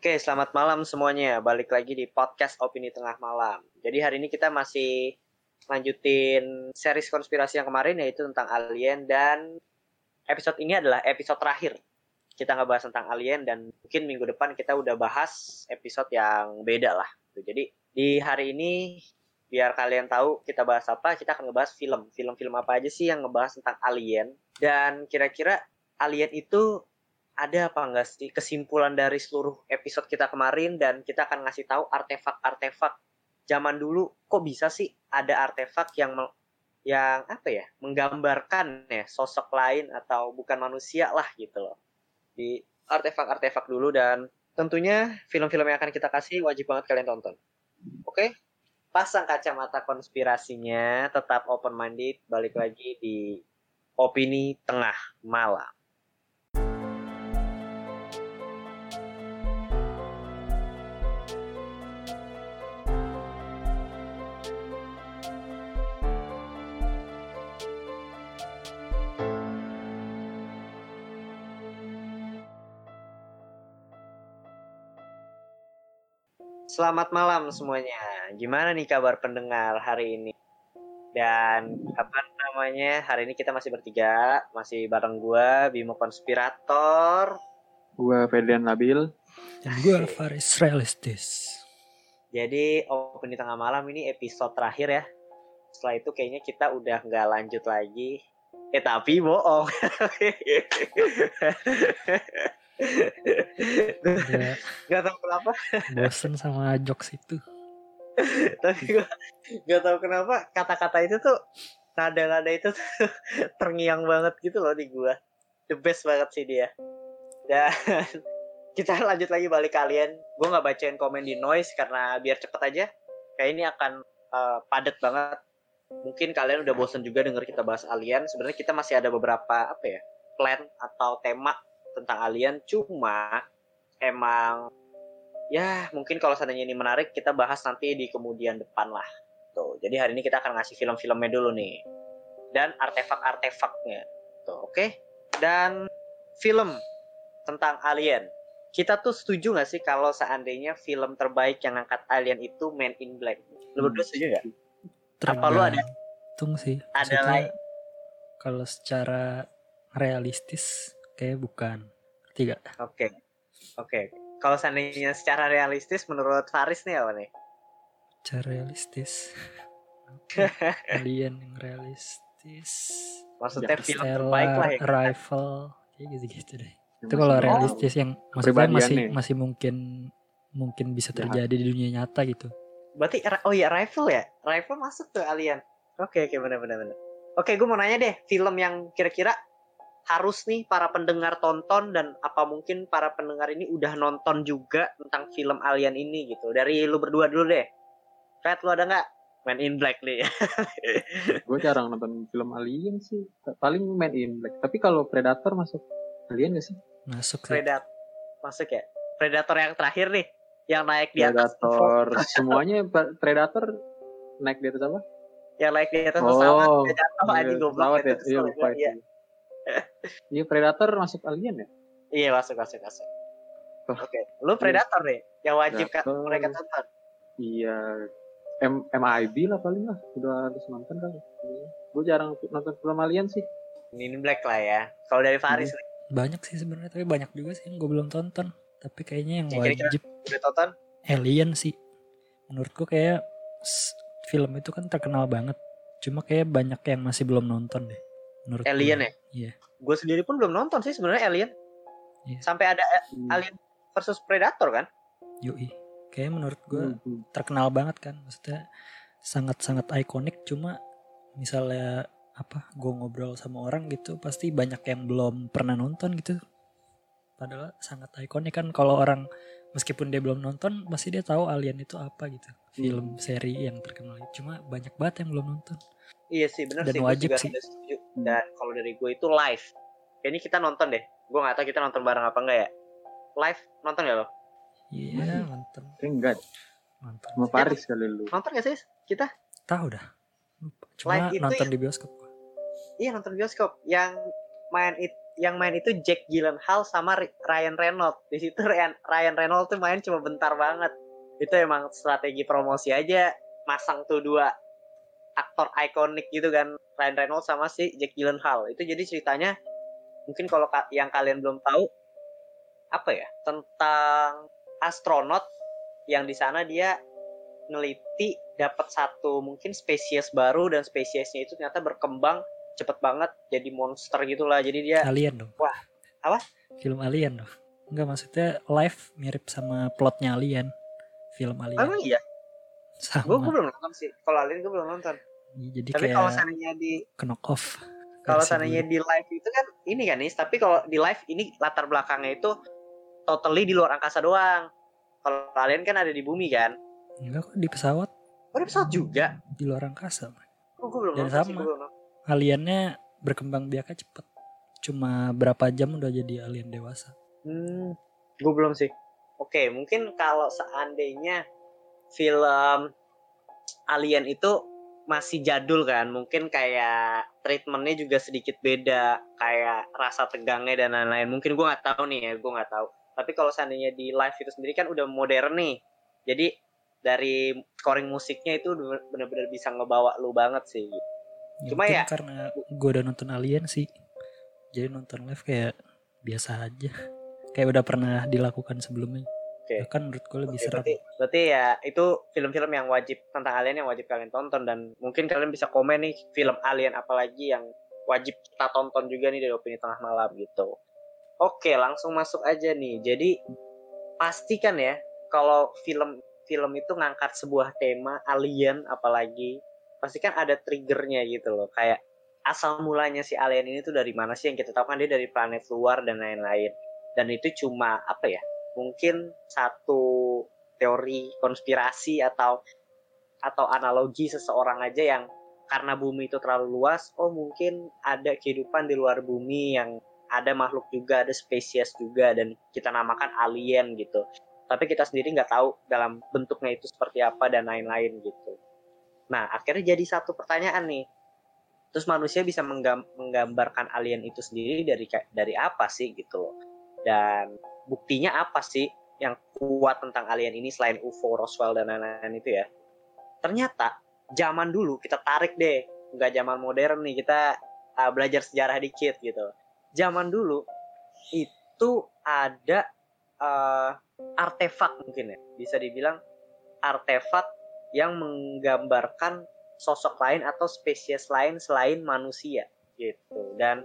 Oke, selamat malam semuanya. Balik lagi di podcast Opini Tengah Malam. Jadi hari ini kita masih lanjutin series konspirasi yang kemarin yaitu tentang alien dan episode ini adalah episode terakhir. Kita ngebahas tentang alien dan mungkin minggu depan kita udah bahas episode yang beda lah. Jadi di hari ini biar kalian tahu kita bahas apa, kita akan ngebahas film. Film-film apa aja sih yang ngebahas tentang alien dan kira-kira alien itu ada apa enggak sih kesimpulan dari seluruh episode kita kemarin? Dan kita akan ngasih tahu artefak-artefak zaman dulu. Kok bisa sih ada artefak yang yang apa ya menggambarkan ya sosok lain atau bukan manusia lah gitu loh. Di artefak-artefak dulu dan tentunya film-film yang akan kita kasih wajib banget kalian tonton. Oke? Pasang kacamata konspirasinya tetap open minded balik lagi di opini tengah malam Selamat malam semuanya. Gimana nih kabar pendengar hari ini? Dan apa namanya? Hari ini kita masih bertiga, masih bareng gua Bimo Konspirator, gua Ferdian Nabil, dan gua Faris Realistis. Jadi open di tengah malam ini episode terakhir ya. Setelah itu kayaknya kita udah nggak lanjut lagi. Eh tapi bohong. ya, gak tau kenapa. Bosen sama jokes itu. Tapi gue gak tau kenapa kata-kata itu tuh nada-nada itu tuh terngiang banget gitu loh di gue the best banget sih dia. Dan kita lanjut lagi balik kalian. Gue nggak bacain komen di noise karena biar cepet aja. Kayak ini akan uh, padat banget. Mungkin kalian udah bosen juga denger kita bahas alien. Sebenarnya kita masih ada beberapa apa ya plan atau tema tentang alien cuma emang ya mungkin kalau seandainya ini menarik kita bahas nanti di kemudian depan lah. Tuh jadi hari ini kita akan ngasih film-filmnya dulu nih. Dan artefak-artefaknya. Tuh oke? Okay? dan film tentang alien. Kita tuh setuju gak sih kalau seandainya film terbaik yang angkat alien itu Man in Black? Lu berdua setuju gak? apa lu ada? Tung sih. Ada lain? kalau secara realistis kayak bukan. Tiga. Oke. Okay. oke. Okay. kalau seandainya secara realistis menurut Faris nih apa nih? Secara realistis. Alien yang realistis. Maksudnya ya, film terbaik lah ya. Rival. Kayak gitu-gitu deh. Itu kalau oh. realistis yang maksudnya masih nih. masih mungkin mungkin bisa terjadi Jahat. di dunia nyata gitu. Berarti oh ya rival ya? Rival masuk tuh alien. Oke okay, oke okay, benar benar benar oke gue mau nanya deh film yang kira-kira harus nih para pendengar tonton dan apa mungkin para pendengar ini udah nonton juga tentang film Alien ini gitu. Dari lu berdua dulu deh. Fat lu ada nggak? Man in Black nih. gue jarang nonton film Alien sih. Paling Man in Black. Tapi kalau Predator masuk Alien gak sih? Masuk. Predator masuk ya. Predator yang terakhir nih, yang naik di atas. Predator semuanya Predator naik di atas apa? Yang naik di atas pesawat, oh, jatuh aja goblok. ya, iya lupa ya. Ini Predator masuk alien ya? Iya masuk masuk masuk. Oh. Oke, okay. lu Predator deh, yang wajib kan mereka tonton. Iya, M MIB lah paling lah, udah harus nonton kali. Gue jarang nonton film alien sih. Ini Black lah ya. Kalau dari Faris hmm. Banyak sih sebenarnya, tapi banyak juga sih yang gue belum tonton. Tapi kayaknya yang wajib udah tonton? Alien sih. Menurutku kayak film itu kan terkenal banget. Cuma kayak banyak yang masih belum nonton deh menurut Alien gue. ya iya gue sendiri pun belum nonton sih sebenarnya Alien yeah. sampai ada hmm. Alien versus Predator kan yoi kayak menurut gue hmm, hmm. terkenal banget kan maksudnya sangat-sangat ikonik cuma misalnya apa gue ngobrol sama orang gitu pasti banyak yang belum pernah nonton gitu padahal sangat ikonik kan kalau orang meskipun dia belum nonton pasti dia tahu Alien itu apa gitu film hmm. seri yang terkenal cuma banyak banget yang belum nonton iya sih benar sih wajib sih. dan kalau dari gue itu live. Ini kita nonton deh. Gue nggak tahu kita nonton bareng apa enggak ya. Live nonton ya lo? Iya. Yeah, nonton? Enggak nonton. Sama Paris kali lu. nonton gak sih kita? Tahu dah. Cuma live itu nonton ya, di bioskop. Iya nonton bioskop. Yang main it yang main itu Jack Gyllenhaal sama Ryan Reynolds. Di situ Ryan, Ryan Reynolds tuh main cuma bentar banget. Itu emang strategi promosi aja. Masang tuh dua aktor ikonik gitu kan Ryan Reynolds sama si Jack Gyllenhaal. Itu jadi ceritanya mungkin kalau yang kalian belum tahu apa ya tentang astronot yang di sana dia neliti dapat satu mungkin spesies baru dan spesiesnya itu ternyata berkembang cepet banget jadi monster gitulah. Jadi dia alien dong. Wah apa? Film alien dong. Enggak maksudnya live mirip sama plotnya alien. Film alien. Emang iya sama gue belum nonton sih. Kalau alien gue belum nonton. Iya, jadi tapi kalau seandainya di knock off kalau dulu. di live itu kan ini kan nih tapi kalau di live ini latar belakangnya itu totally di luar angkasa doang. Kalau alien kan ada di bumi kan. Enggak kok di pesawat. Oh ada pesawat juga? Di luar angkasa oh, gue belum Dan nonton sih sama. gue belum nonton. Aliennya berkembang biaknya cepet. Cuma berapa jam udah jadi alien dewasa. Hmm, gue belum sih. Oke, mungkin kalau seandainya film Alien itu masih jadul kan, mungkin kayak treatmentnya juga sedikit beda, kayak rasa tegangnya dan lain-lain. Mungkin gue nggak tahu nih ya, gue nggak tahu. Tapi kalau seandainya di live itu sendiri kan udah modern nih, jadi dari scoring musiknya itu bener-bener bisa ngebawa lu banget sih. Ya, Cuma ya- karena gue udah nonton alien sih jadi nonton live kayak biasa aja kayak udah pernah dilakukan sebelumnya Oke. Bahkan menurut gue lebih Oke, seram berarti, berarti ya itu film-film yang wajib tentang alien yang wajib kalian tonton dan mungkin kalian bisa komen nih film alien apalagi yang wajib kita tonton juga nih dari opini tengah malam gitu. Oke, langsung masuk aja nih. Jadi pastikan ya kalau film film itu ngangkat sebuah tema alien apalagi pastikan ada triggernya gitu loh. Kayak asal mulanya si alien ini tuh dari mana sih yang kita tahu kan dia dari planet luar dan lain-lain. Dan itu cuma apa ya? Mungkin satu teori konspirasi atau atau analogi seseorang aja yang karena bumi itu terlalu luas, oh mungkin ada kehidupan di luar bumi yang ada makhluk juga, ada spesies juga dan kita namakan alien gitu. Tapi kita sendiri nggak tahu dalam bentuknya itu seperti apa dan lain-lain gitu. Nah akhirnya jadi satu pertanyaan nih. Terus manusia bisa menggam- menggambarkan alien itu sendiri dari dari apa sih gitu loh. Dan buktinya apa sih yang kuat tentang alien ini selain UFO, Roswell dan lain-lain itu ya? Ternyata zaman dulu kita tarik deh, nggak zaman modern nih kita uh, belajar sejarah dikit gitu. Zaman dulu itu ada uh, artefak mungkin ya, bisa dibilang artefak yang menggambarkan sosok lain atau spesies lain selain manusia gitu. Dan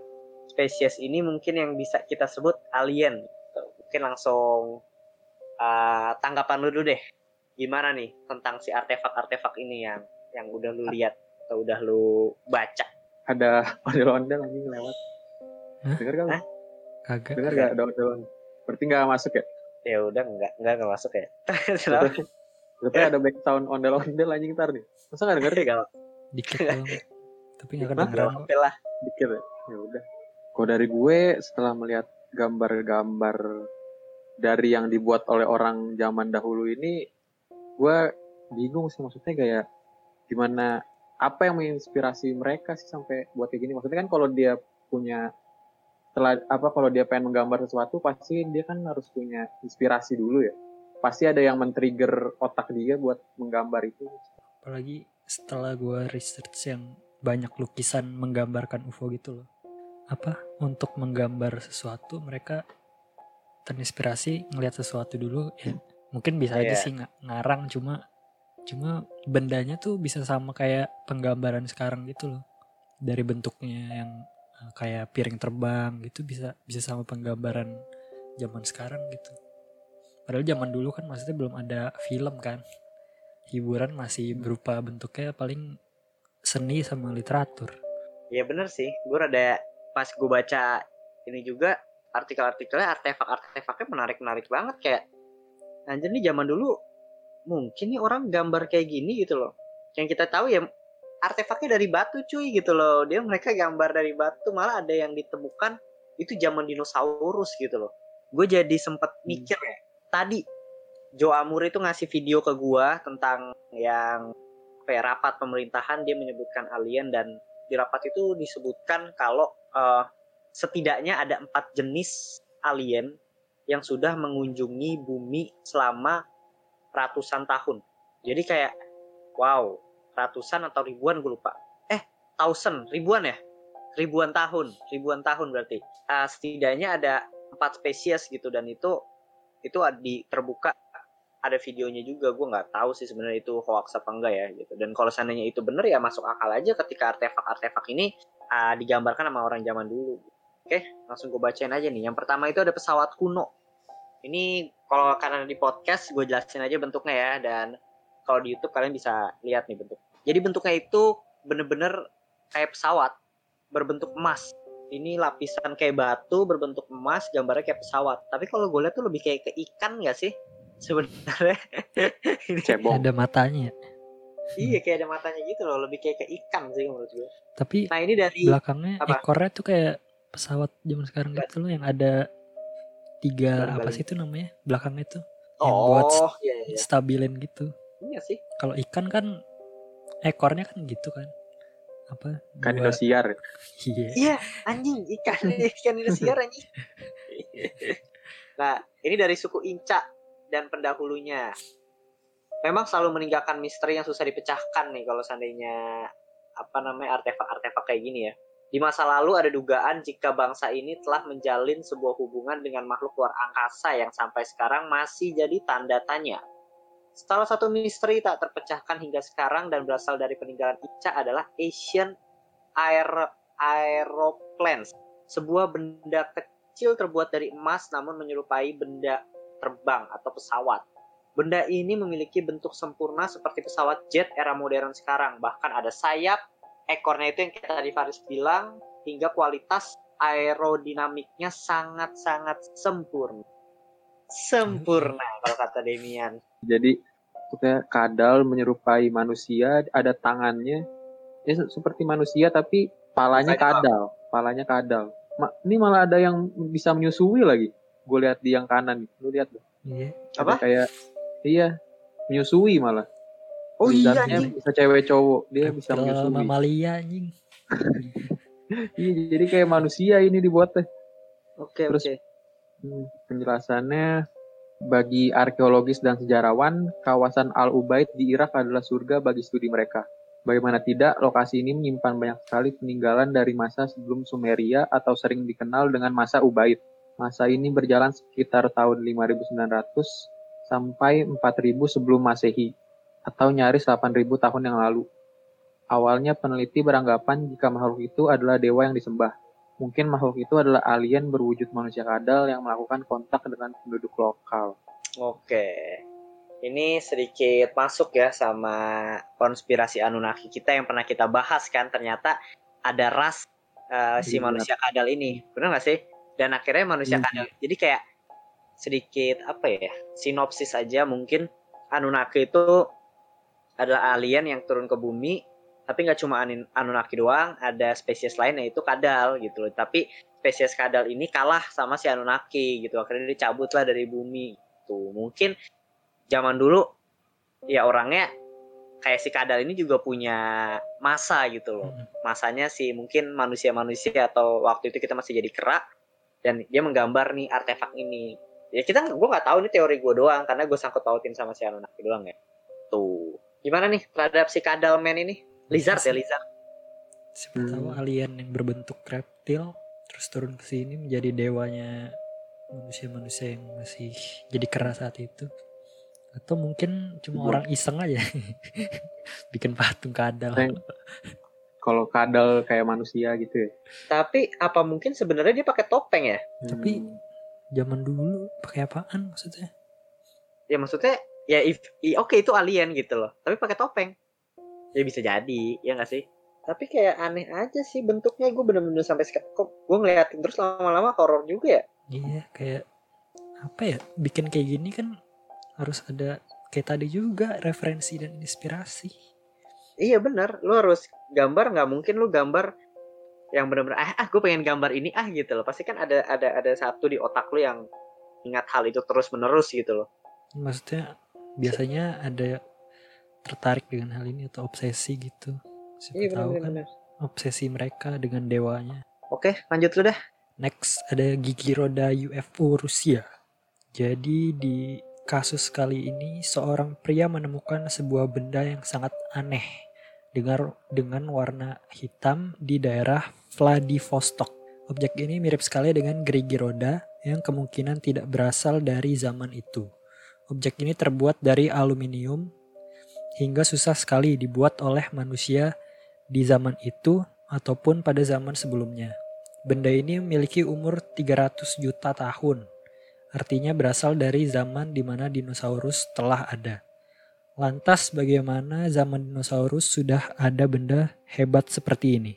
spesies ini mungkin yang bisa kita sebut alien gitu. Mungkin langsung uh, tanggapan lu dulu deh. Gimana nih tentang si artefak-artefak ini yang yang udah lu lihat atau udah lu baca? Ada ondel-ondel lagi lewat. Hah? Dengar kan? Hah? kagak Dengar gak ada ondel-ondel? Berarti nggak masuk ya? Ya udah enggak enggak enggak masuk ya. Berarti ada back sound ondel-ondel anjing ntar nih. Masa nggak denger? Enggak dikit doang tapi nggak kedengeran lah. Dikit ya? Ya udah. Kalau dari gue setelah melihat gambar-gambar dari yang dibuat oleh orang zaman dahulu ini, gue bingung sih maksudnya kayak gimana apa yang menginspirasi mereka sih sampai buat kayak gini. Maksudnya kan kalau dia punya setelah apa kalau dia pengen menggambar sesuatu pasti dia kan harus punya inspirasi dulu ya. Pasti ada yang men-trigger otak dia buat menggambar itu. apalagi setelah gue research yang banyak lukisan menggambarkan UFO gitu loh apa untuk menggambar sesuatu mereka terinspirasi ngelihat sesuatu dulu ya. Mungkin bisa aja Iya. sih nga- ngarang cuma cuma bendanya tuh bisa sama kayak penggambaran sekarang gitu loh. Dari bentuknya yang eh, kayak piring terbang gitu bisa bisa sama penggambaran zaman sekarang gitu. Padahal zaman dulu kan maksudnya belum ada film kan. Hiburan masih berupa bentuknya paling seni sama literatur. Ya bener sih, gue rada pas gue baca ini juga artikel-artikelnya artefak-artefaknya menarik-menarik banget kayak anjir nih zaman dulu mungkin nih orang gambar kayak gini gitu loh. Yang kita tahu ya artefaknya dari batu cuy gitu loh. Dia mereka gambar dari batu malah ada yang ditemukan itu zaman dinosaurus gitu loh. Gue jadi sempet mikir ya. Tadi Joe Amur itu ngasih video ke gua tentang yang ya, rapat pemerintahan dia menyebutkan alien dan di rapat itu disebutkan kalau eh, setidaknya ada empat jenis alien yang sudah mengunjungi bumi selama ratusan tahun. Jadi kayak wow, ratusan atau ribuan gue lupa. Eh, thousand, ribuan ya? Ribuan tahun, ribuan tahun berarti. Uh, setidaknya ada empat spesies gitu dan itu itu di terbuka ada videonya juga gue nggak tahu sih sebenarnya itu hoax apa enggak ya gitu dan kalau seandainya itu bener ya masuk akal aja ketika artefak-artefak ini uh, digambarkan sama orang zaman dulu. Oke langsung gue bacain aja nih. Yang pertama itu ada pesawat kuno. Ini kalau karena di podcast gue jelasin aja bentuknya ya dan kalau di YouTube kalian bisa lihat nih bentuk. Jadi bentuknya itu bener-bener kayak pesawat berbentuk emas. Ini lapisan kayak batu berbentuk emas gambarnya kayak pesawat. Tapi kalau gue lihat tuh lebih kayak ke ikan gak sih? Sebenarnya. Cebong. Ada matanya iya kayak ada matanya gitu loh lebih kayak ke ikan sih menurut gue tapi nah ini dari belakangnya apa? ekornya tuh kayak pesawat zaman sekarang gitu loh yang ada tiga Balik. apa sih itu namanya belakangnya tuh oh, yang buat iya, iya. stabilin gitu iya sih kalau ikan kan ekornya kan gitu kan apa kan Indosiar iya iya anjing ikan ikan Indosiar anjing nah ini dari suku Inca dan pendahulunya. Memang selalu meninggalkan misteri yang susah dipecahkan nih kalau seandainya apa namanya artefak-artefak kayak gini ya. Di masa lalu ada dugaan jika bangsa ini telah menjalin sebuah hubungan dengan makhluk luar angkasa yang sampai sekarang masih jadi tanda tanya. Salah satu misteri tak terpecahkan hingga sekarang dan berasal dari peninggalan Ica adalah Asian Air Aeroplanes, sebuah benda kecil terbuat dari emas namun menyerupai benda terbang atau pesawat. Benda ini memiliki bentuk sempurna seperti pesawat jet era modern sekarang. Bahkan ada sayap, ekornya itu yang kita tadi Faris bilang, hingga kualitas aerodinamiknya sangat-sangat sempurna. Sempurna kalau kata Demian. Jadi kayak kadal menyerupai manusia, ada tangannya, ya seperti manusia tapi palanya kadal, palanya kadal. Ma, ini malah ada yang bisa menyusui lagi. Gue lihat di yang kanan lu lihat dong iya. Apa? kayak iya menyusui malah oh iya bisa cewek cowok dia Betul, bisa menyusui mamalia anjing iya jadi kayak manusia ini dibuatnya oke okay, terus okay. Hmm, penjelasannya bagi arkeologis dan sejarawan, kawasan Al Ubaid di Irak adalah surga bagi studi mereka. Bagaimana tidak, lokasi ini menyimpan banyak sekali peninggalan dari masa sebelum Sumeria atau sering dikenal dengan masa Ubaid. Masa ini berjalan sekitar tahun 5900 sampai 4000 sebelum Masehi atau nyaris 8000 tahun yang lalu. Awalnya peneliti beranggapan jika makhluk itu adalah dewa yang disembah. Mungkin makhluk itu adalah alien berwujud manusia kadal yang melakukan kontak dengan penduduk lokal. Oke. Ini sedikit masuk ya sama konspirasi Anunnaki kita yang pernah kita bahas kan ternyata ada ras uh, si iya. manusia kadal ini. Benar nggak sih? dan akhirnya manusia hmm. kadal jadi kayak sedikit apa ya sinopsis aja. Mungkin Anunnaki itu adalah alien yang turun ke bumi tapi nggak cuma Anunnaki doang ada spesies lain yaitu kadal gitu loh. Tapi spesies kadal ini kalah sama si Anunnaki gitu. Akhirnya dicabut lah dari bumi tuh mungkin zaman dulu ya orangnya kayak si kadal ini juga punya masa gitu loh. Hmm. masanya sih mungkin manusia-manusia atau waktu itu kita masih jadi kerak dan dia menggambar nih artefak ini ya kita gue nggak tahu nih teori gue doang karena gue sangkut pautin sama si Anunnaki doang ya tuh gimana nih terhadap si Kadalman ini lizard ya lizard siapa hmm. tahu alien yang berbentuk reptil terus turun ke sini menjadi dewanya manusia-manusia yang masih jadi keras saat itu atau mungkin cuma Gua. orang iseng aja bikin patung kadal kalau kadal kayak manusia gitu ya. Tapi apa mungkin sebenarnya dia pakai topeng ya? Hmm. Tapi zaman dulu pakai apaan maksudnya? Ya maksudnya ya if, oke okay, itu alien gitu loh. Tapi pakai topeng. Ya bisa jadi, ya nggak sih? Tapi kayak aneh aja sih bentuknya gue bener-bener sampai sekarang kok gue ngeliatin terus lama-lama horor juga ya. Iya kayak apa ya bikin kayak gini kan harus ada kayak tadi juga referensi dan inspirasi. Iya bener, lu harus gambar nggak mungkin lu gambar yang bener-bener ah, ah gue pengen gambar ini ah gitu loh. Pasti kan ada ada ada satu di otak lu yang ingat hal itu terus menerus gitu loh. Maksudnya biasanya ada tertarik dengan hal ini atau obsesi gitu. Siapa iya, tahu bener, kan bener. obsesi mereka dengan dewanya. Oke, lanjut lu dah. Next ada gigi roda UFO Rusia. Jadi di kasus kali ini seorang pria menemukan sebuah benda yang sangat aneh dengan dengan warna hitam di daerah Vladivostok. Objek ini mirip sekali dengan gerigi roda yang kemungkinan tidak berasal dari zaman itu. Objek ini terbuat dari aluminium hingga susah sekali dibuat oleh manusia di zaman itu ataupun pada zaman sebelumnya. Benda ini memiliki umur 300 juta tahun. Artinya berasal dari zaman di mana dinosaurus telah ada. Lantas bagaimana zaman dinosaurus sudah ada benda hebat seperti ini?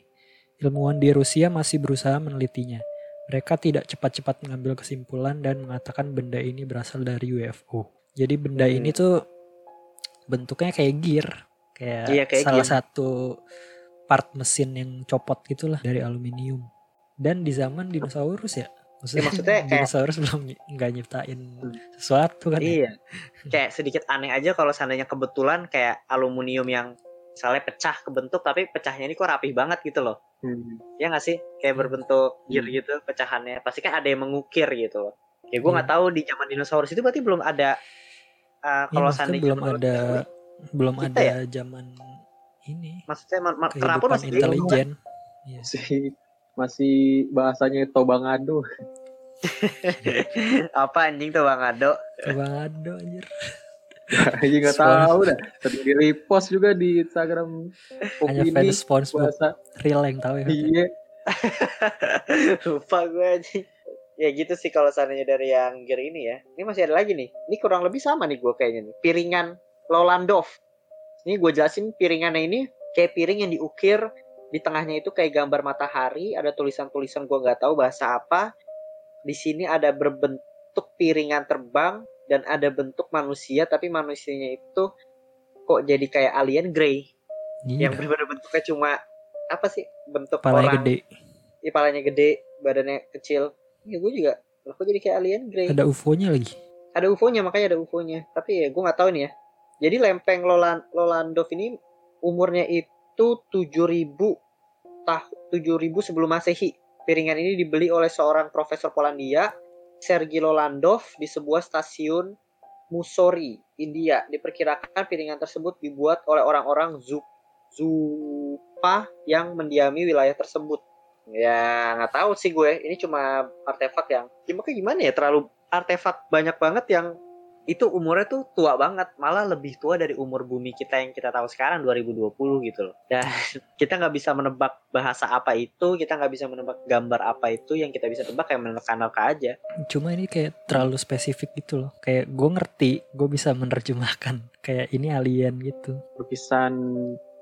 Ilmuwan di Rusia masih berusaha menelitinya. Mereka tidak cepat-cepat mengambil kesimpulan dan mengatakan benda ini berasal dari UFO. Jadi benda Hmm. ini tuh bentuknya kayak gear, kayak, Iya, kayak salah gear. satu part mesin yang copot gitulah dari aluminium. Dan di zaman dinosaurus ya, maksudnya, Ya, maksudnya kayak- dinosaurus belum nggak nyiptain sesuatu kan? ya? Iya. Kayak sedikit aneh aja kalau seandainya kebetulan kayak aluminium yang misalnya pecah kebentuk tapi pecahnya ini kok rapih banget gitu loh. Hmm. Ya nggak sih? Kayak berbentuk gear Hmm. gitu pecahannya. Pasti kan ada yang mengukir gitu loh. Ya gue Iya. nggak tahu di zaman dinosaurus itu berarti belum ada uh, kalau maksudnya seandainya belum ada belum ada ya? zaman ini maksudnya ma- ma- terapun kehidupan masih kan? intelijen. Iya. Masih bahasanya tobangado. apa anjing tuh Bang Ado? Bang Ado anjir. Aja nggak tahu dah. Sering di repost juga di Instagram Hanya opini fans SpongeBob bahasa real yang tahu ya. iya. Lupa gue anjing. Ya gitu sih kalau seandainya dari yang gear ini ya. Ini masih ada lagi nih. Ini kurang lebih sama nih gue kayaknya nih. Piringan Lolandov. Ini gue jelasin piringannya ini kayak piring yang diukir di tengahnya itu kayak gambar matahari, ada tulisan-tulisan gue nggak tahu bahasa apa. Di sini ada berbentuk piringan terbang dan ada bentuk manusia tapi manusianya itu kok jadi kayak alien grey Iya. yang benar-benar bentuknya cuma apa sih bentuk Kepalanya orang gede. Iya, kepalanya gede, badannya kecil. Ya gue juga, aku jadi kayak alien grey. Ada, Ada UFO-nya lagi. UFO-nya, makanya ada UFO-nya. Tapi ya gue nggak tahu nih ya. Jadi lempeng Lolan Lolandov ini umurnya itu 7000 tahun 7000 sebelum Masehi. Piringan ini dibeli oleh seorang profesor Polandia, Sergei Lolandov di sebuah stasiun Musori, India. Diperkirakan piringan tersebut dibuat oleh orang-orang Zu Zupa yang mendiami wilayah tersebut. Ya nggak tahu sih gue. Ini cuma artefak yang gimana gimana ya terlalu artefak banyak banget yang itu umurnya tuh tua banget, malah lebih tua dari umur bumi kita yang kita tahu sekarang 2020 gitu loh. Dan kita nggak bisa menebak bahasa apa itu, kita nggak bisa menebak gambar apa itu, yang kita bisa tebak kayak menerka-nerka aja. Cuma ini kayak terlalu spesifik gitu loh. Kayak gue ngerti, gue bisa menerjemahkan. Kayak ini alien gitu. Lukisan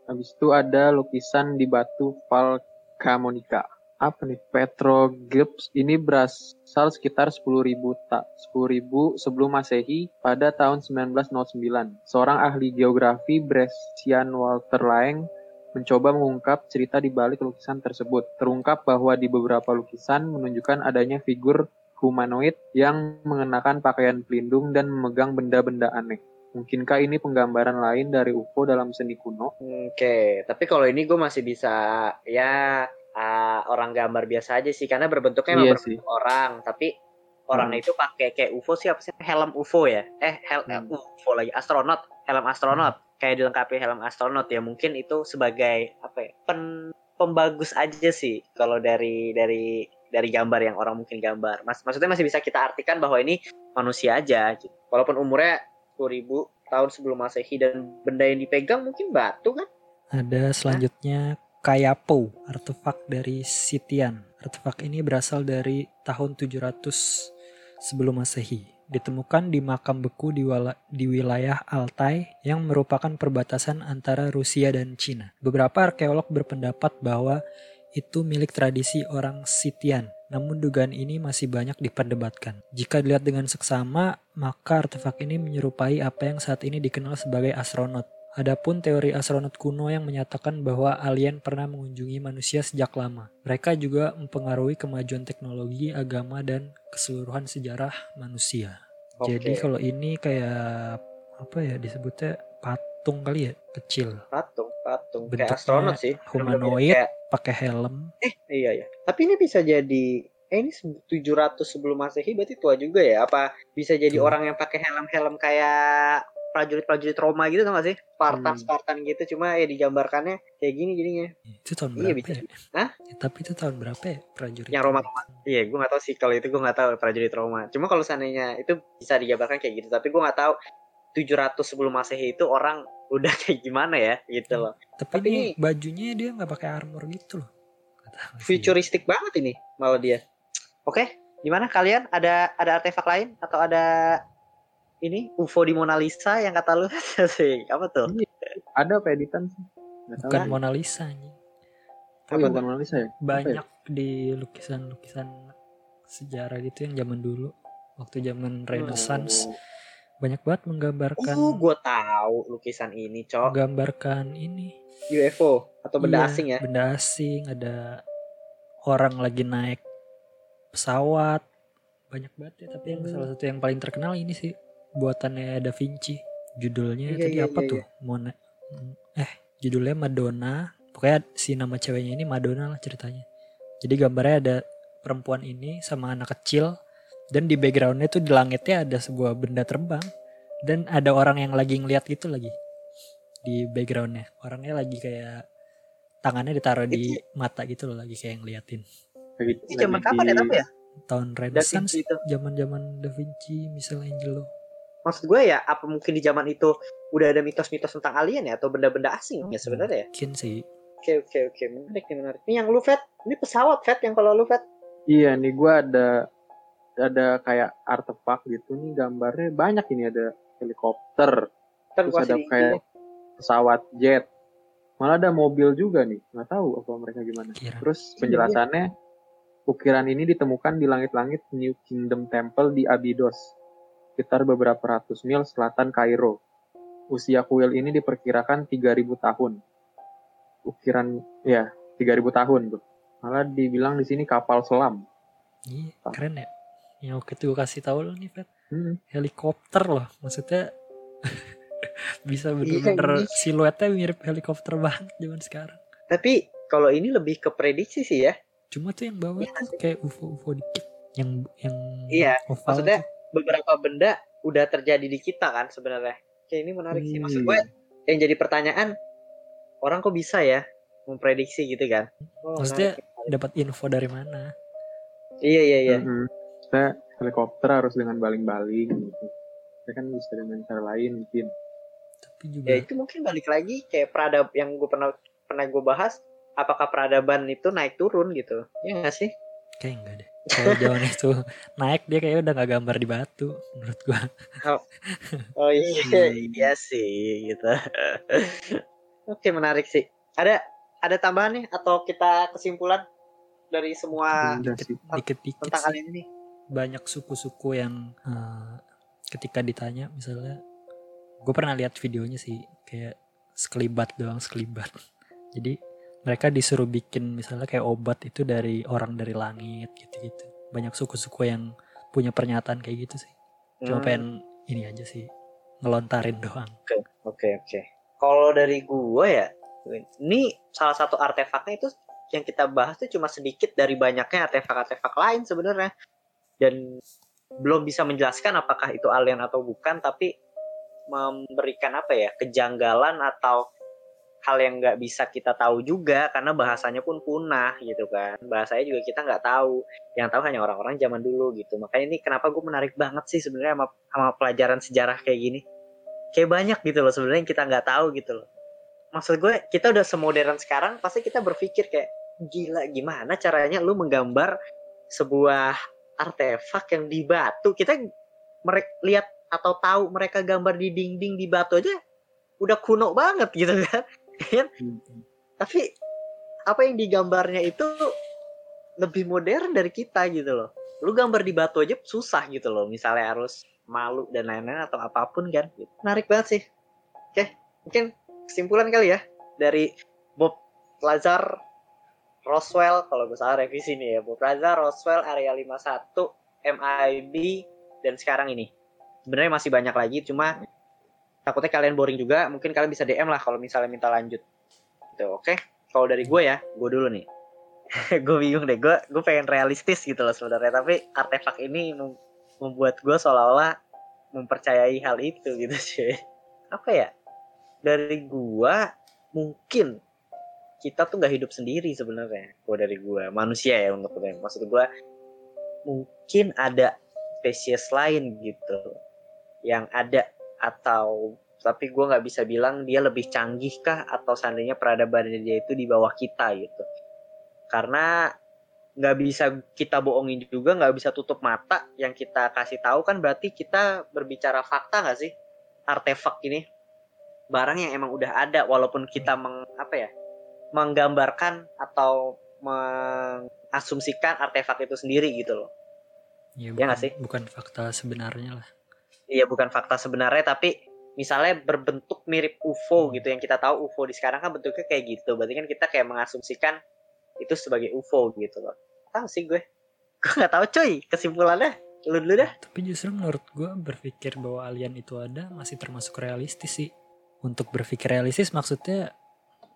habis itu ada lukisan di batu Valcamonica. Apa nih? Petroglyphs ini berasal sekitar 10.000 tak 10.000 sebelum Masehi pada tahun 1909. Seorang ahli geografi Brescian Walter Lang mencoba mengungkap cerita di balik lukisan tersebut. Terungkap bahwa di beberapa lukisan menunjukkan adanya figur humanoid yang mengenakan pakaian pelindung dan memegang benda-benda aneh. Mungkinkah ini penggambaran lain dari UFO dalam seni kuno? Oke, tapi kalau ini gue masih bisa ya ah, orang gambar biasa aja sih, karena berbentuknya Iya berbentuk orang, tapi orangnya itu pakai kayak UFO sih apa sih? Helm UFO ya? Eh, hel eh, Hmm. UFO lagi, astronot, helm astronot, kayak dilengkapi helm astronot ya. Mungkin itu sebagai apa ya? Pen, pembagus aja sih kalau dari dari dari gambar yang orang mungkin gambar. Mas, maksudnya masih bisa kita artikan bahwa ini manusia aja, gitu. walaupun umurnya 10.000 tahun sebelum masehi dan benda yang dipegang mungkin batu kan? Ada selanjutnya Kayapo, artefak dari Sitian. Artefak ini berasal dari tahun 700 sebelum Masehi. Ditemukan di makam beku di, wala- di wilayah Altai yang merupakan perbatasan antara Rusia dan Cina. Beberapa arkeolog berpendapat bahwa itu milik tradisi orang Sitian. Namun dugaan ini masih banyak diperdebatkan. Jika dilihat dengan seksama, maka artefak ini menyerupai apa yang saat ini dikenal sebagai astronot. Adapun teori astronot kuno yang menyatakan bahwa alien pernah mengunjungi manusia sejak lama. Mereka juga mempengaruhi kemajuan teknologi, agama, dan keseluruhan sejarah manusia. Oke. Jadi kalau ini kayak apa ya disebutnya patung kali ya, kecil, patung, patung Bentuknya kayak astronot sih. humanoid. Kayak, pakai helm. eh iya ya. Tapi ini bisa jadi eh ini 700 sebelum masehi berarti tua juga ya apa bisa jadi Tua. orang yang pakai helm-helm kayak prajurit-prajurit Roma gitu tau gak sih Spartan Hmm. Spartan gitu cuma ya digambarkannya kayak gini jadinya Itu tahun Iya, berapa bisa. ya? Hah? Ya, tapi itu tahun berapa ya prajurit? yang Roma iya gue nggak tahu sih kalau itu gue nggak tahu prajurit Roma cuma kalau seandainya itu bisa digambarkan kayak gitu tapi gue nggak tahu 700 sebelum masehi itu orang udah kayak gimana ya gitu loh Tapi, Tapi ini ini- bajunya dia nggak pakai armor gitu loh. Futuristik banget ini malah dia oke gimana kalian ada ada artefak lain atau ada ini UFO di Mona Lisa yang kata lu sih apa tuh Ada apa editan sih? Bukan Mona Lisa. Oh, iya, bukan Mona Lisa ya? Ya? Banyak di lukisan-lukisan sejarah gitu yang zaman dulu waktu zaman Renaissance Oh. banyak banget menggambarkan oh gue tahu lukisan ini cok menggambarkan ini UFO atau benda Iya, asing ya benda asing ada orang lagi naik pesawat banyak banget ya tapi yang Hmm. salah satu yang paling terkenal ini sih buatannya Da Vinci. Judulnya Iya, tadi iya, apa iya, tuh? Mona eh judulnya Madonna. Pokoknya si nama ceweknya ini Madonna lah ceritanya. Jadi gambarnya ada perempuan ini sama anak kecil. Dan di backgroundnya tuh di langitnya ada sebuah benda terbang. Dan ada orang yang lagi ngeliat gitu lagi di backgroundnya. Orangnya lagi kayak tangannya ditaruh di mata gitu loh lagi kayak ngeliatin. Ini zaman kapan ya tapi ya? tahun Renaissance zaman zaman Da Vinci Michelangelo maksud gue ya apa mungkin di zaman itu udah ada mitos-mitos tentang alien ya? Atau benda-benda asing ya sebenarnya ya? Mungkin sih. Oke oke oke. Menarik nih menarik. Ini yang lu Fat ini pesawat Fat yang kalau lu Fat Iya nih gua ada ada kayak artefak gitu nih gambarnya. Banyak ini ada helikopter, ntar terus ada kayak pesawat jet, malah ada mobil juga nih, nggak tahu apa mereka gimana. kira. Terus penjelasannya ukiran ini ditemukan di langit-langit New Kingdom Temple di Abydos, sekitar beberapa ratus mil selatan Kairo. Usia kuil ini diperkirakan 3000 tahun. Ukiran ya 3000 tahun tuh. Malah dibilang di sini kapal selam. iya keren ya yang waktu itu gue kasih tahu lo nih Fred Hmm. helikopter loh maksudnya bisa Iya, bener-bener ini. siluetnya mirip helikopter banget zaman sekarang tapi kalau ini lebih ke prediksi sih ya cuma tuh yang bawah Iya tuh kayak UFO UFO dikit yang yang Iya, oval maksudnya tuh. Beberapa benda udah terjadi di kita kan sebenarnya. Kayak ini menarik sih. Maksud Hmm. gue yang jadi pertanyaan orang kok bisa ya memprediksi gitu kan? Oh, Maksudnya- dapat info dari mana? Iya iya iya. Mhm. Kita helikopter harus dengan baling-baling gitu. Kita kan bisa dengan cara lain mungkin. tapi juga ya itu mungkin balik lagi kayak peradab yang gue pernah pernah gue bahas apakah peradaban itu naik turun gitu? Ya nggak sih? Kayak enggak deh kalau zaman itu naik dia kayak udah nggak gambar di batu menurut gua. Oh. Iya Hmm. iya sih gitu. Oke menarik sih. Ada ada tambahan nih atau kita kesimpulan dari semua dikit dikit, dikit tentang kali ini banyak suku-suku yang eh, ketika ditanya misalnya gue pernah lihat videonya sih kayak sekelibat doang sekelibat. Jadi mereka disuruh bikin misalnya kayak obat itu dari orang dari langit gitu-gitu banyak suku-suku yang punya pernyataan kayak gitu sih cuma Hmm. pengen ini aja sih ngelontarin doang Oke oke. Kalau dari gue ya, ini salah satu artefaknya itu yang kita bahas tuh cuma sedikit dari banyaknya artefak-artefak lain sebenarnya. Dan belum bisa menjelaskan apakah itu alien atau bukan, tapi memberikan apa ya kejanggalan atau hal yang nggak bisa kita tahu juga karena bahasanya pun punah gitu kan. Bahasanya juga kita nggak tahu. Yang tahu hanya orang-orang zaman dulu gitu. Makanya ini kenapa gue menarik banget sih sebenarnya sama, sama pelajaran sejarah kayak gini. Kayak banyak gitu loh sebenarnya yang kita nggak tahu gitu loh. Maksud gue kita udah semodern sekarang pasti kita berpikir kayak gila gimana caranya lu menggambar sebuah artefak yang di batu? Kita lihat atau tahu mereka gambar di dinding di batu aja udah kuno banget gitu kan Kan? tapi apa yang digambarnya itu lebih modern dari kita gitu loh. Lu gambar di batu aja susah gitu loh misalnya harus malu dan lain-lain atau apa pun kan. Menarik banget sih. Oke mungkin kesimpulan kali ya dari Bob Lazar Roswell kalau gue salah revisi nih ya Bob Lazar Roswell area 51 MIB dan sekarang ini. Sebenarnya masih banyak lagi cuma takutnya kalian boring juga mungkin kalian bisa DM lah kalau misalnya minta lanjut. Gitu oke? Kalau dari gue ya gue dulu nih. Gue bingung deh gue gue pengen realistis gitu loh sebenarnya. Tapi artefak ini mem- membuat gue seolah-olah mempercayai hal itu gitu sih. Apa ya? Dari gue mungkin kita tuh nggak hidup sendiri sebenarnya gue dari gue. Manusia ya untuk gue maksud gue mungkin ada spesies lain gitu yang ada atau tapi gue nggak bisa bilang dia lebih canggih kah atau seandainya peradabannya dia itu di bawah kita gitu karena nggak bisa kita bohongin juga nggak bisa tutup mata yang kita kasih tahu kan berarti kita berbicara fakta nggak sih artefak ini barang yang emang udah ada walaupun kita meng apa ya menggambarkan atau mengasumsikan artefak itu sendiri gitu loh Ya, Ya bukan, sih? bukan fakta sebenarnya lah. Iya bukan fakta sebenarnya tapi misalnya berbentuk mirip UFO gitu yang kita tahu UFO di sekarang kan bentuknya kayak gitu. Berarti kan kita kayak mengasumsikan itu sebagai UFO gitu loh. Tahu sih gue. Gue nggak tahu cuy kesimpulannya. Lu dulu dah. Tapi justru menurut gue berpikir bahwa alien itu ada masih termasuk realistis sih. Untuk berpikir realistis maksudnya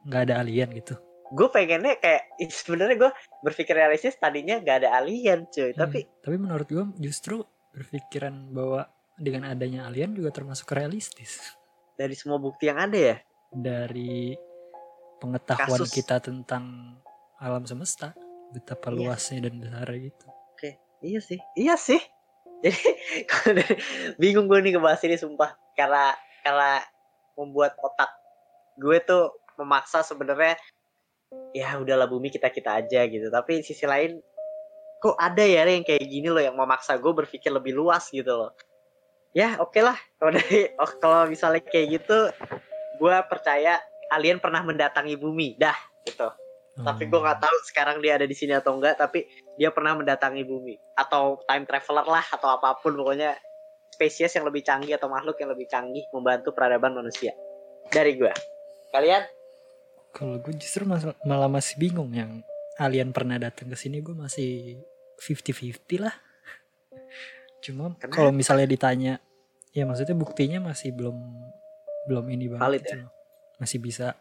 nggak ada alien gitu. gue pengennya kayak sebenarnya gue berpikir realistis tadinya gak ada alien cuy. Tapi Hmm, tapi menurut gue justru berpikiran bahwa dengan adanya alien juga termasuk realistis. dari semua bukti yang ada ya Dari pengetahuan Kasus. kita tentang alam semesta, betapa Iya. luasnya dan besarnya gitu. iya sih iya sih jadi bingung gue nih ngebahas ini sumpah karena karena membuat otak gue tuh memaksa sebenarnya ya udahlah bumi kita kita aja gitu tapi sisi lain kok ada ya yang kayak gini loh yang memaksa gue berpikir lebih luas gitu loh ya oke lah kalau dari oh, kalau misalnya kayak gitu gue percaya alien pernah mendatangi bumi. Dah gitu. Tapi gue nggak tahu sekarang dia ada di sini atau enggak tapi dia pernah mendatangi bumi. Atau time traveler lah atau apa pun pokoknya spesies yang lebih canggih atau makhluk yang lebih canggih membantu peradaban manusia. Dari gue kalian? Kalau gue justru mas- malah masih bingung yang alien pernah datang ke sini gue masih 50-50 lah. Cuma kalau misalnya ditanya, ya maksudnya buktinya masih belum belum ini banget Valid gitu loh. Masih bisa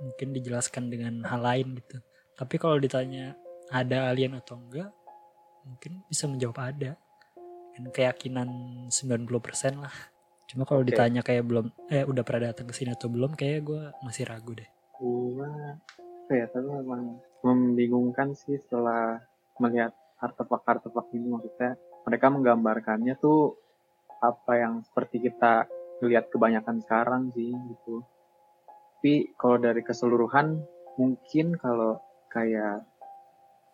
mungkin dijelaskan dengan hal lain gitu. Tapi kalau ditanya ada alien atau enggak, mungkin bisa menjawab ada. Dan keyakinan 90% lah. Cuma kalau Oke. ditanya kayak belum eh udah pernah datang ke sini atau belum, kayak gue masih ragu deh. Gua ya tapi memang membingungkan sih setelah melihat artefak-artefak ini maksudnya mereka menggambarkannya tuh apa yang seperti kita lihat kebanyakan sekarang sih gitu. Tapi kalau dari keseluruhan mungkin kalau kayak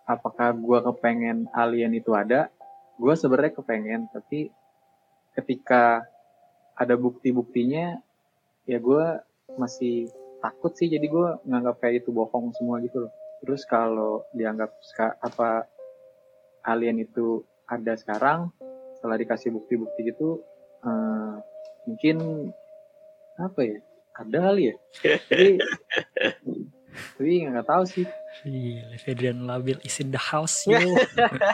apakah gua kepengen alien itu ada, gua sebenarnya kepengen tapi ketika ada bukti-buktinya ya gua masih takut sih jadi gue nganggap kayak itu bohong semua gitu loh terus kalau dianggap apa alien itu ada sekarang setelah dikasih bukti-bukti gitu eh, mungkin apa ya ada kali ya tapi tapi nggak tahu sih Gila, Fedrian Labil is in the house yo.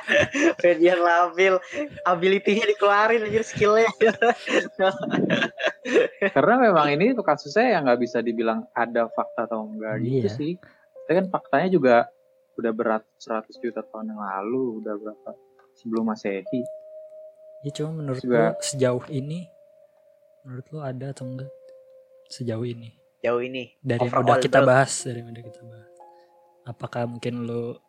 Ferdian labil ability-nya dikeluarin anjir skillnya karena memang ini tuh kasusnya yang nggak bisa dibilang ada fakta atau enggak gitu Iya. sih tapi kan faktanya juga udah berat 100 juta tahun yang lalu udah berapa sebelum masehi ya cuma menurut Juga- lo sejauh ini menurut lo ada atau enggak sejauh ini? Jauh ini. Dari yang udah kita bahas dari yang udah kita bahas. Apakah mungkin lo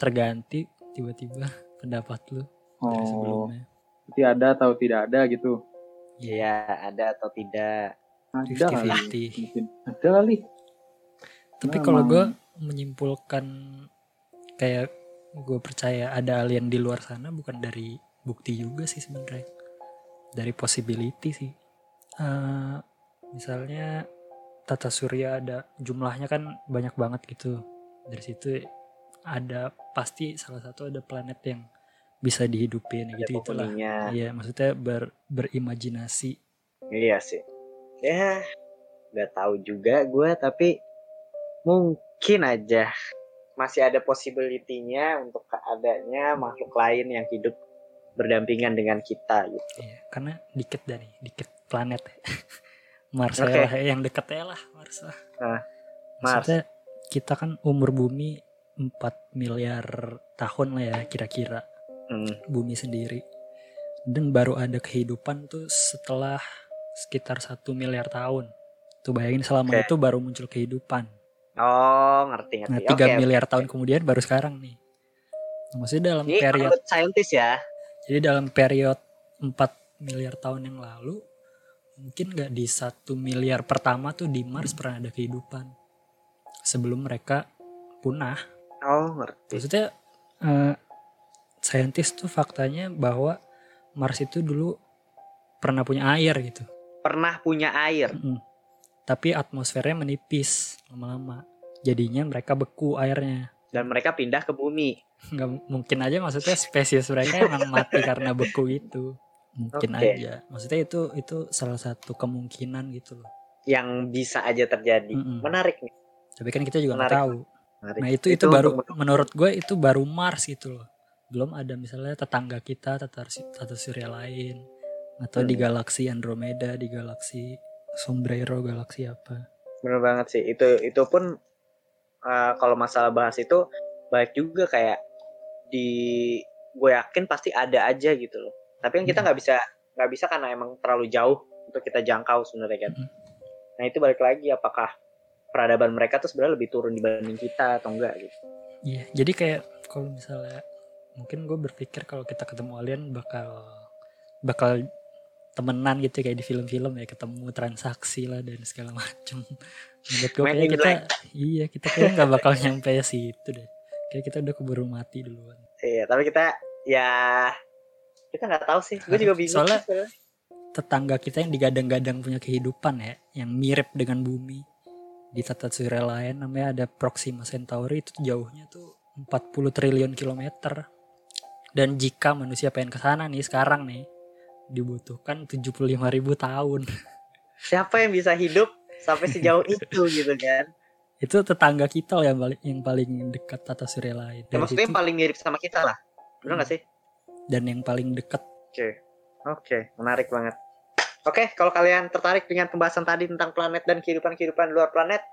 terganti tiba-tiba pendapat lo dari oh. sebelumnya? Berarti ada atau tidak ada gitu? Iya. Ada atau tidak. Ada kali. 50-50 mungkin ada kali. Tapi Memang. kalau gue menyimpulkan kayak gue percaya ada alien di luar sana bukan dari bukti juga sih sebenarnya. Dari possibility sih. Eh, misalnya tata surya ada jumlahnya kan banyak banget gitu. Dari situ ada pasti salah satu ada planet yang bisa dihidupin ada gitu gitulah iya maksudnya ber, berimajinasi. Iya sih. Ya, nggak tahu juga gue, tapi mungkin aja masih ada possibility-nya untuk adanya makhluk lain yang hidup berdampingan dengan kita gitu. Iya, karena dikit dari dikit planet. Mars Oke. lah yang deket ya lah Mars lah. Nah, Mars. Maksudnya kita kan umur bumi 4 miliar tahun lah ya kira-kira Hmm. bumi sendiri. Dan baru ada kehidupan tuh setelah sekitar satu miliar tahun. Tuh bayangin selama Oke. itu baru muncul kehidupan. Oh, ngerti Nah, ngerti. 3 Oke. miliar tahun kemudian baru sekarang nih. Nah, Maksudnya dalam Ini period saintis ya. Jadi dalam period 4 miliar tahun yang lalu mungkin nggak di satu miliar pertama tuh di Mars pernah ada kehidupan sebelum mereka punah. Oh, ngerti. Maksudnya eh, saintis tuh faktanya bahwa Mars itu dulu pernah punya air gitu, Pernah punya air. Mm. Tapi atmosfernya menipis lama-lama. Jadinya mereka beku airnya. dan mereka pindah ke bumi. nggak mungkin aja maksudnya spesies mereka emang mati karena beku itu mungkin Oke. aja maksudnya itu itu salah satu kemungkinan gitu loh Yang bisa aja terjadi. Mm-mm. Menarik nih. tapi kan kita juga nggak tahu Menarik. nah itu itu, baru untuk- menurut gue itu baru Mars gitu loh belum ada misalnya tetangga kita tata, tata surya lain atau di Hmm. galaksi Andromeda di galaksi Sombrero galaksi apa Bener banget sih. Itu itu pun uh, kalau masalah bahas itu baik juga kayak di gue yakin pasti ada aja gitu loh. Tapi kan kita Hmm. nggak bisa nggak bisa karena emang terlalu jauh untuk kita jangkau sebenarnya kan. Hmm. Nah itu balik lagi apakah peradaban mereka tuh sebenarnya lebih turun dibanding kita atau enggak gitu. Iya, jadi kayak kalau misalnya mungkin gue berpikir kalau kita ketemu alien bakal bakal temenan gitu kayak di film-film ya ketemu transaksi lah dan segala macem. Menurut gue in kita iya kita kayaknya nggak bakal nyampe situ deh. Kayak kita udah keburu mati duluan. Iya, tapi kita ya kita nggak tahu sih. Gue juga bingung. Soalnya- sih sebenarnya. Tetangga kita yang digadang-gadang punya kehidupan ya, yang mirip dengan bumi di tata surya lain namanya ada Proxima Centauri itu jauhnya tuh 40 triliun kilometer. Dan jika manusia pengen ke sana nih sekarang nih dibutuhkan 75 ribu tahun. siapa yang bisa hidup sampai sejauh itu gitu kan? itu tetangga kita yang paling yang paling dekat tata surya lain. Ya, maksudnya itu- yang paling mirip sama kita lah. Bener nggak sih? dan yang paling dekat Oke, oke, menarik banget. Oke, kalau kalian tertarik dengan pembahasan tadi tentang planet dan kehidupan-kehidupan luar planet,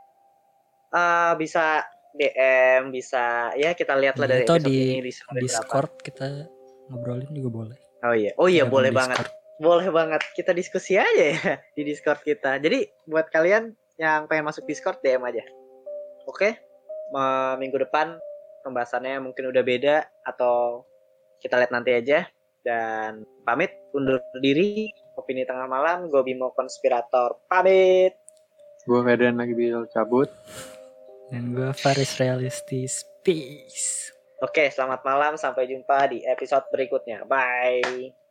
eh, bisa DM, bisa ya kita lihat lah dari episode di ini di berapa. Discord kita ngobrolin juga boleh. Oh iya, oh iya boleh Discord. banget, boleh banget. Kita diskusi aja ya di Discord kita. Jadi buat kalian yang pengen masuk Discord DM aja. Oke, Ma- minggu depan pembahasannya mungkin udah beda atau kita lihat nanti aja. Dan pamit undur diri. Opini tengah malam, gue Bimo Konspirator. Pamit. Gue Medan lagi bil cabut. Dan gue Faris Realistis. Peace. Oke, selamat malam. Sampai jumpa di episode berikutnya. Bye.